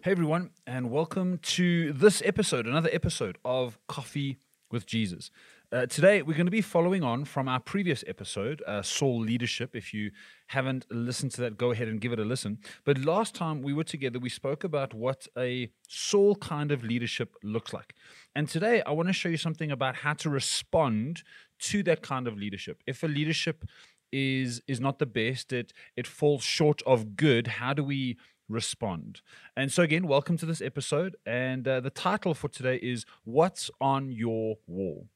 Hey everyone, and welcome to this episode, another episode of Coffee with Jesus. Uh, today, we're going to be following on from our previous episode, uh, Saul Leadership. If you haven't listened to that, go ahead and give it a listen. But last time we were together, we spoke about what a Saul kind of leadership looks like. And today, I want to show you something about how to respond to that kind of leadership. If a leadership is is not the best, it it falls short of good. How do we respond. And so, again, welcome to this episode. And uh, the title for today is What's on Your Wall?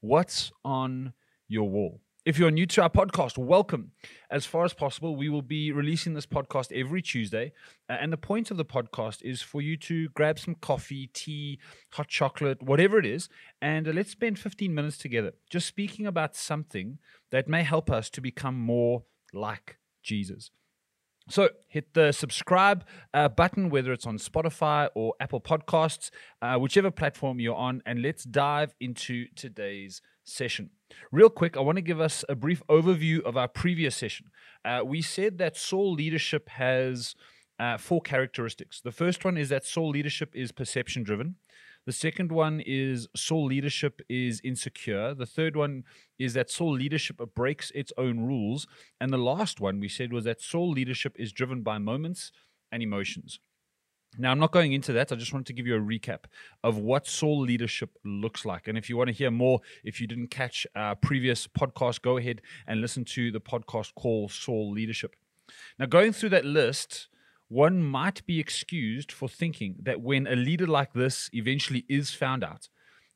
What's on Your Wall? If you're new to our podcast, welcome. As far as possible, we will be releasing this podcast every Tuesday. And the point of the podcast is for you to grab some coffee, tea, hot chocolate, whatever it is, and let's spend 15 minutes together just speaking about something that may help us to become more like Jesus. So hit the subscribe uh, button, whether it's on Spotify or Apple Podcasts, uh, whichever platform you're on, and let's dive into today's session. Real quick, I want to give us a brief overview of our previous session. Uh, we said that Saul leadership has uh, four characteristics. The first one is that Saul leadership is perception driven. The second one is Saul leadership is insecure. The third one is that Saul leadership breaks its own rules. And the last one we said was that Saul leadership is driven by moments and emotions. Now, I'm not going into that. I just wanted to give you a recap of what Saul leadership looks like. And if you want to hear more, if you didn't catch our previous podcast, go ahead and listen to the podcast called Saul Leadership. Now, going through that list, one might be excused for thinking that when a leader like this eventually is found out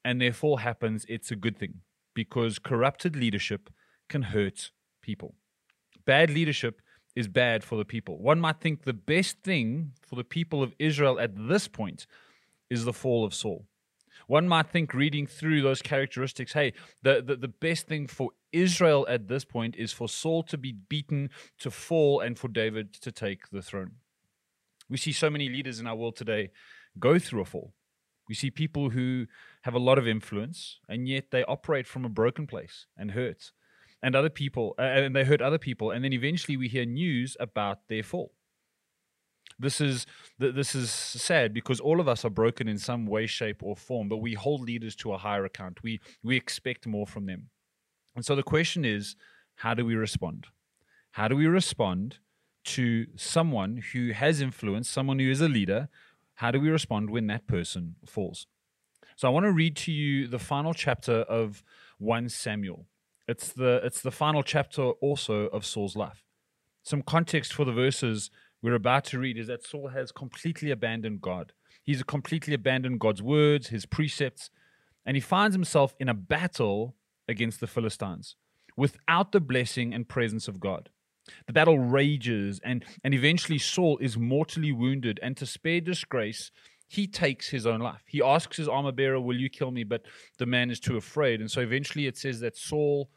and therefore happens, it's a good thing because corrupted leadership can hurt people. Bad leadership is bad for the people. One might think the best thing for the people of Israel at this point is the fall of Saul. One might think, reading through those characteristics, hey, the, the, the best thing for Israel at this point is for Saul to be beaten, to fall, and for David to take the throne. We see so many leaders in our world today go through a fall. We see people who have a lot of influence and yet they operate from a broken place and hurt. And other people, and they hurt other people, and then eventually we hear news about their fall. This is this is sad because all of us are broken in some way, shape, or form. But we hold leaders to a higher account. We we expect more from them, and so the question is, how do we respond? How do we respond to someone who has influence, someone who is a leader, how do we respond when that person falls? So I want to read to you the final chapter of 1 Samuel. It's the it's the final chapter also of Saul's life. Some context for the verses we're about to read is that Saul has completely abandoned God. He's completely abandoned God's words, his precepts, and he finds himself in a battle against the Philistines without the blessing and presence of God. The battle rages, and, and eventually Saul is mortally wounded. And to spare disgrace, he takes his own life. He asks his armor bearer, Will you kill me? But the man is too afraid. And so eventually it says that Saul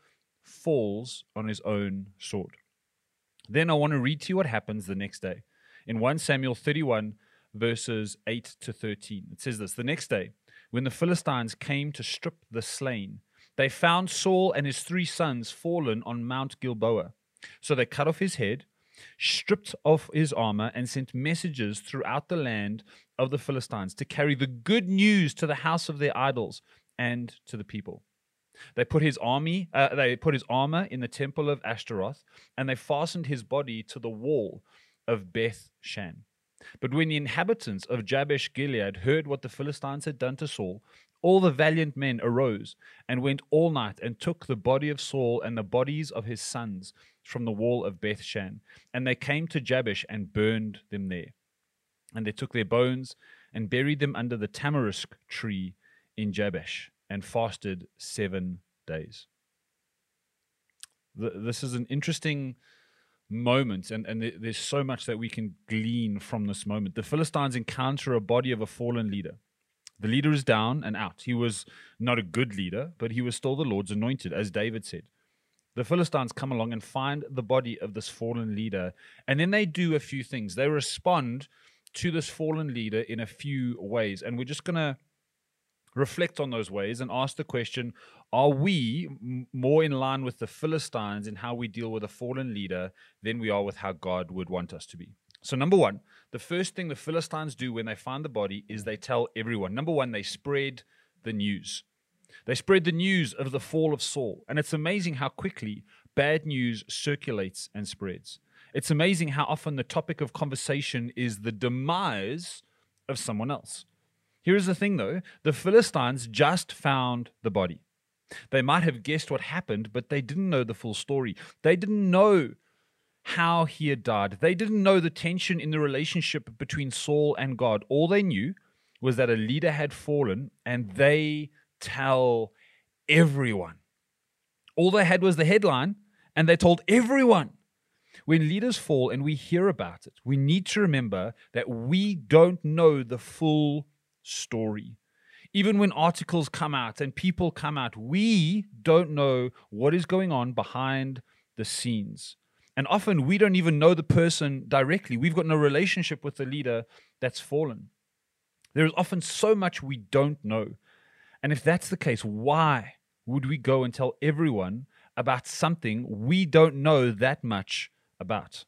falls on his own sword. Then I want to read to you what happens the next day. In 1 Samuel 31, verses 8 to 13, it says this The next day, when the Philistines came to strip the slain, they found Saul and his three sons fallen on Mount Gilboa. So they cut off his head, stripped off his armor, and sent messages throughout the land of the Philistines to carry the good news to the house of their idols and to the people. They put his army, uh, they put his armor in the temple of Ashtaroth, and they fastened his body to the wall of Beth Shan. But when the inhabitants of Jabesh Gilead heard what the Philistines had done to Saul, all the valiant men arose and went all night and took the body of Saul and the bodies of his sons from the wall of Bethshan. And they came to Jabesh and burned them there. And they took their bones and buried them under the tamarisk tree in Jabesh and fasted seven days. This is an interesting moment, and, and there's so much that we can glean from this moment. The Philistines encounter a body of a fallen leader the leader is down and out. He was not a good leader, but he was still the Lord's anointed, as David said. The Philistines come along and find the body of this fallen leader, and then they do a few things. They respond to this fallen leader in a few ways, and we're just going to reflect on those ways and ask the question Are we more in line with the Philistines in how we deal with a fallen leader than we are with how God would want us to be? So, number one, the first thing the Philistines do when they find the body is they tell everyone. Number one, they spread the news. They spread the news of the fall of Saul. And it's amazing how quickly bad news circulates and spreads. It's amazing how often the topic of conversation is the demise of someone else. Here's the thing though the Philistines just found the body. They might have guessed what happened, but they didn't know the full story. They didn't know how he had died. They didn't know the tension in the relationship between Saul and God. All they knew was that a leader had fallen, and they tell everyone. All they had was the headline, and they told everyone. When leaders fall and we hear about it, we need to remember that we don't know the full story. Even when articles come out and people come out, we don't know what is going on behind the scenes. And often we don't even know the person directly. We've got no relationship with the leader that's fallen. There is often so much we don't know. And if that's the case, why would we go and tell everyone about something we don't know that much about?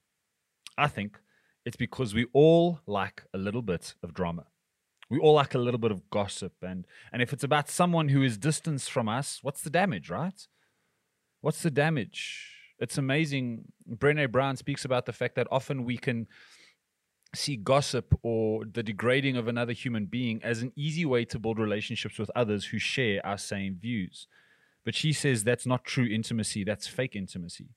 I think it's because we all like a little bit of drama. We all like a little bit of gossip. And, and if it's about someone who is distanced from us, what's the damage, right? What's the damage? It's amazing. Brene Brown speaks about the fact that often we can see gossip or the degrading of another human being as an easy way to build relationships with others who share our same views. But she says that's not true intimacy, that's fake intimacy.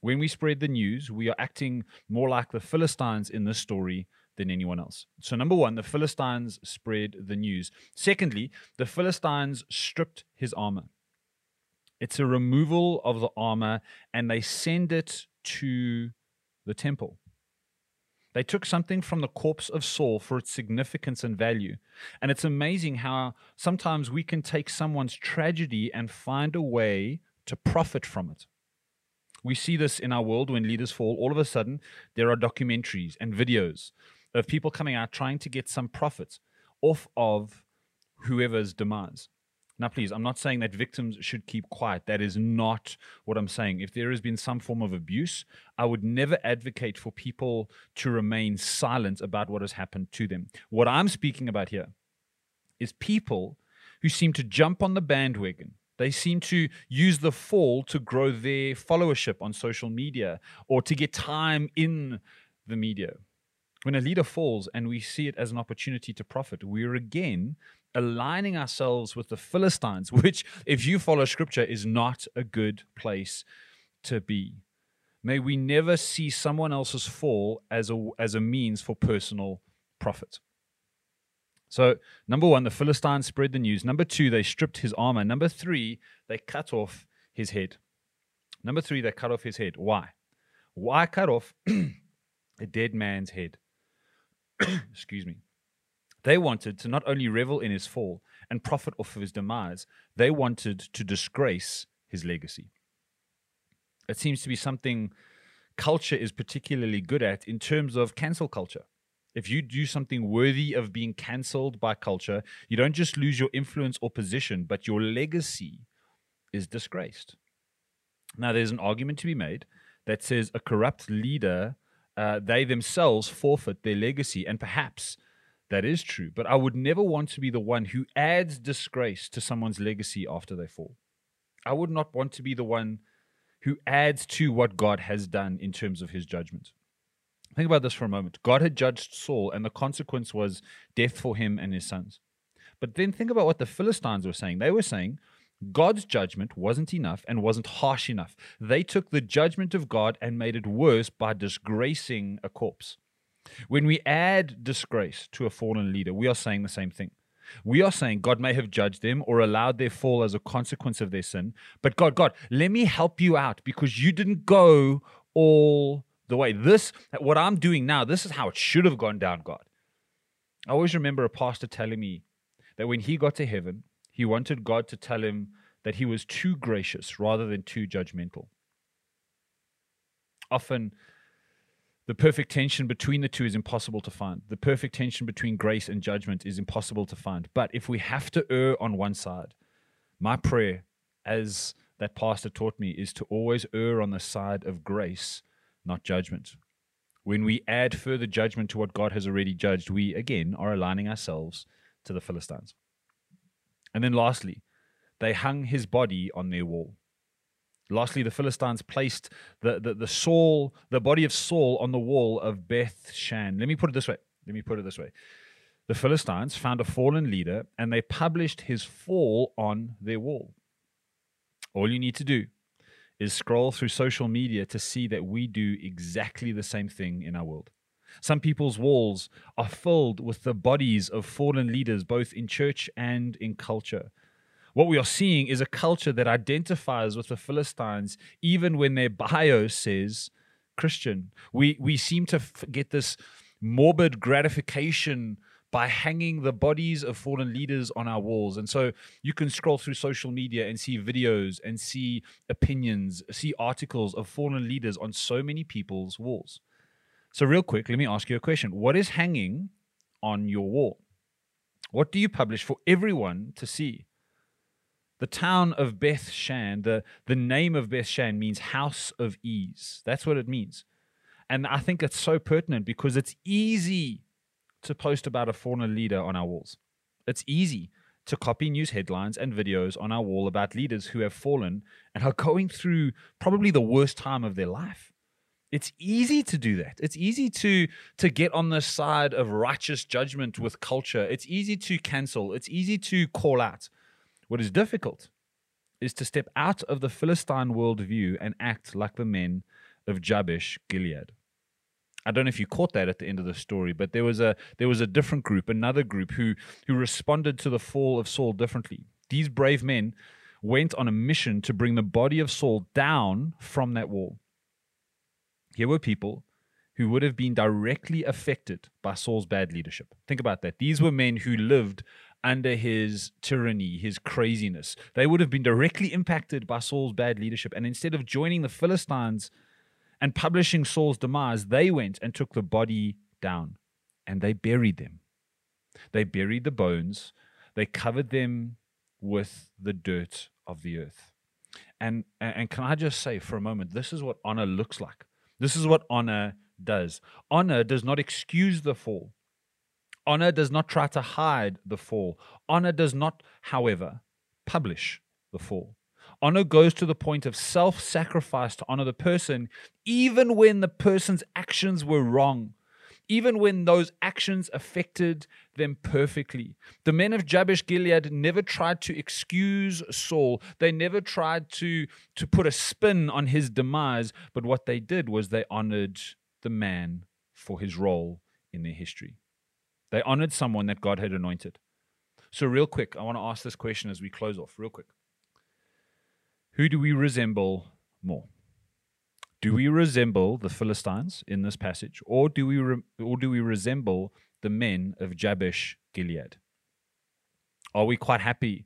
When we spread the news, we are acting more like the Philistines in this story than anyone else. So, number one, the Philistines spread the news. Secondly, the Philistines stripped his armor. It's a removal of the armor, and they send it to the temple. They took something from the corpse of Saul for its significance and value. And it's amazing how sometimes we can take someone's tragedy and find a way to profit from it. We see this in our world when leaders fall. All of a sudden, there are documentaries and videos of people coming out trying to get some profit off of whoever's demise. Now, please, I'm not saying that victims should keep quiet. That is not what I'm saying. If there has been some form of abuse, I would never advocate for people to remain silent about what has happened to them. What I'm speaking about here is people who seem to jump on the bandwagon. They seem to use the fall to grow their followership on social media or to get time in the media. When a leader falls and we see it as an opportunity to profit, we're again aligning ourselves with the Philistines, which, if you follow scripture, is not a good place to be. May we never see someone else's fall as a, as a means for personal profit. So, number one, the Philistines spread the news. Number two, they stripped his armor. Number three, they cut off his head. Number three, they cut off his head. Why? Why cut off a dead man's head? Excuse me. They wanted to not only revel in his fall and profit off of his demise, they wanted to disgrace his legacy. It seems to be something culture is particularly good at in terms of cancel culture. If you do something worthy of being cancelled by culture, you don't just lose your influence or position, but your legacy is disgraced. Now, there's an argument to be made that says a corrupt leader, uh, they themselves forfeit their legacy, and perhaps that is true. But I would never want to be the one who adds disgrace to someone's legacy after they fall. I would not want to be the one who adds to what God has done in terms of his judgment. Think about this for a moment. God had judged Saul, and the consequence was death for him and his sons. But then think about what the Philistines were saying. They were saying God's judgment wasn't enough and wasn't harsh enough. They took the judgment of God and made it worse by disgracing a corpse. When we add disgrace to a fallen leader, we are saying the same thing. We are saying God may have judged them or allowed their fall as a consequence of their sin, but God, God, let me help you out because you didn't go all the way. This, what I'm doing now, this is how it should have gone down, God. I always remember a pastor telling me that when he got to heaven, he wanted God to tell him that he was too gracious rather than too judgmental. Often, the perfect tension between the two is impossible to find. The perfect tension between grace and judgment is impossible to find. But if we have to err on one side, my prayer, as that pastor taught me, is to always err on the side of grace, not judgment. when we add further judgment to what God has already judged, we again are aligning ourselves to the Philistines. And then lastly, they hung his body on their wall. Lastly, the Philistines placed the, the, the Saul, the body of Saul on the wall of Beth Shan. Let me put it this way. Let me put it this way. The Philistines found a fallen leader and they published his fall on their wall. All you need to do is scroll through social media to see that we do exactly the same thing in our world. Some people's walls are filled with the bodies of fallen leaders, both in church and in culture. What we are seeing is a culture that identifies with the Philistines, even when their bio says Christian. We, we seem to get this morbid gratification by hanging the bodies of fallen leaders on our walls. And so you can scroll through social media and see videos and see opinions, see articles of fallen leaders on so many people's walls. So, real quick, let me ask you a question What is hanging on your wall? What do you publish for everyone to see? The town of Beth Shan, the, the name of Beth Shan means house of ease. That's what it means. And I think it's so pertinent because it's easy to post about a fallen leader on our walls. It's easy to copy news headlines and videos on our wall about leaders who have fallen and are going through probably the worst time of their life. It's easy to do that. It's easy to to get on the side of righteous judgment with culture. It's easy to cancel. It's easy to call out. What is difficult is to step out of the Philistine worldview and act like the men of Jabesh Gilead. I don't know if you caught that at the end of the story, but there was a there was a different group, another group who who responded to the fall of Saul differently. These brave men went on a mission to bring the body of Saul down from that wall. Here were people who would have been directly affected by Saul's bad leadership. Think about that. These were men who lived under his tyranny, his craziness. They would have been directly impacted by Saul's bad leadership. And instead of joining the Philistines and publishing Saul's demise, they went and took the body down and they buried them. They buried the bones, they covered them with the dirt of the earth. And, and can I just say for a moment, this is what honor looks like. This is what honor does. Honor does not excuse the fall. Honor does not try to hide the fall. Honor does not, however, publish the fall. Honor goes to the point of self sacrifice to honor the person, even when the person's actions were wrong, even when those actions affected them perfectly. The men of Jabesh Gilead never tried to excuse Saul, they never tried to, to put a spin on his demise, but what they did was they honored the man for his role in their history. They honored someone that God had anointed. So, real quick, I want to ask this question as we close off, real quick. Who do we resemble more? Do we resemble the Philistines in this passage, or do we re- or do we resemble the men of Jabesh Gilead? Are we quite happy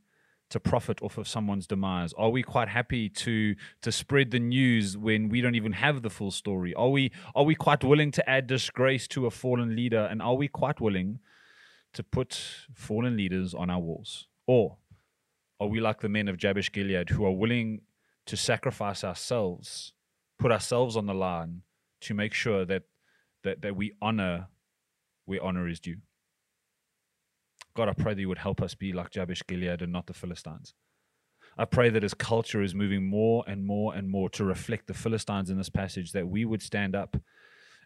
to profit off of someone's demise? Are we quite happy to to spread the news when we don't even have the full story? Are we are we quite willing to add disgrace to a fallen leader? And are we quite willing to put fallen leaders on our walls? Or are we like the men of Jabesh Gilead who are willing to sacrifice ourselves, put ourselves on the line to make sure that that, that we honor where honor is due? God, I pray that you would help us be like Jabesh Gilead and not the Philistines. I pray that as culture is moving more and more and more to reflect the Philistines in this passage, that we would stand up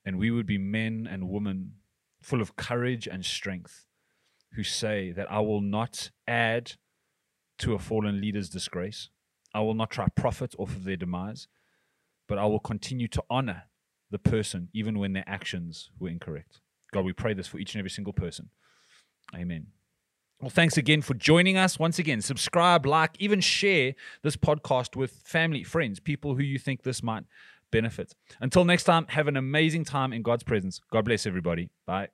and we would be men and women full of courage and strength who say that I will not add to a fallen leader's disgrace. I will not try profit off of their demise, but I will continue to honor the person even when their actions were incorrect. God, we pray this for each and every single person. Amen. Well, thanks again for joining us. Once again, subscribe, like, even share this podcast with family, friends, people who you think this might benefit. Until next time, have an amazing time in God's presence. God bless everybody. Bye.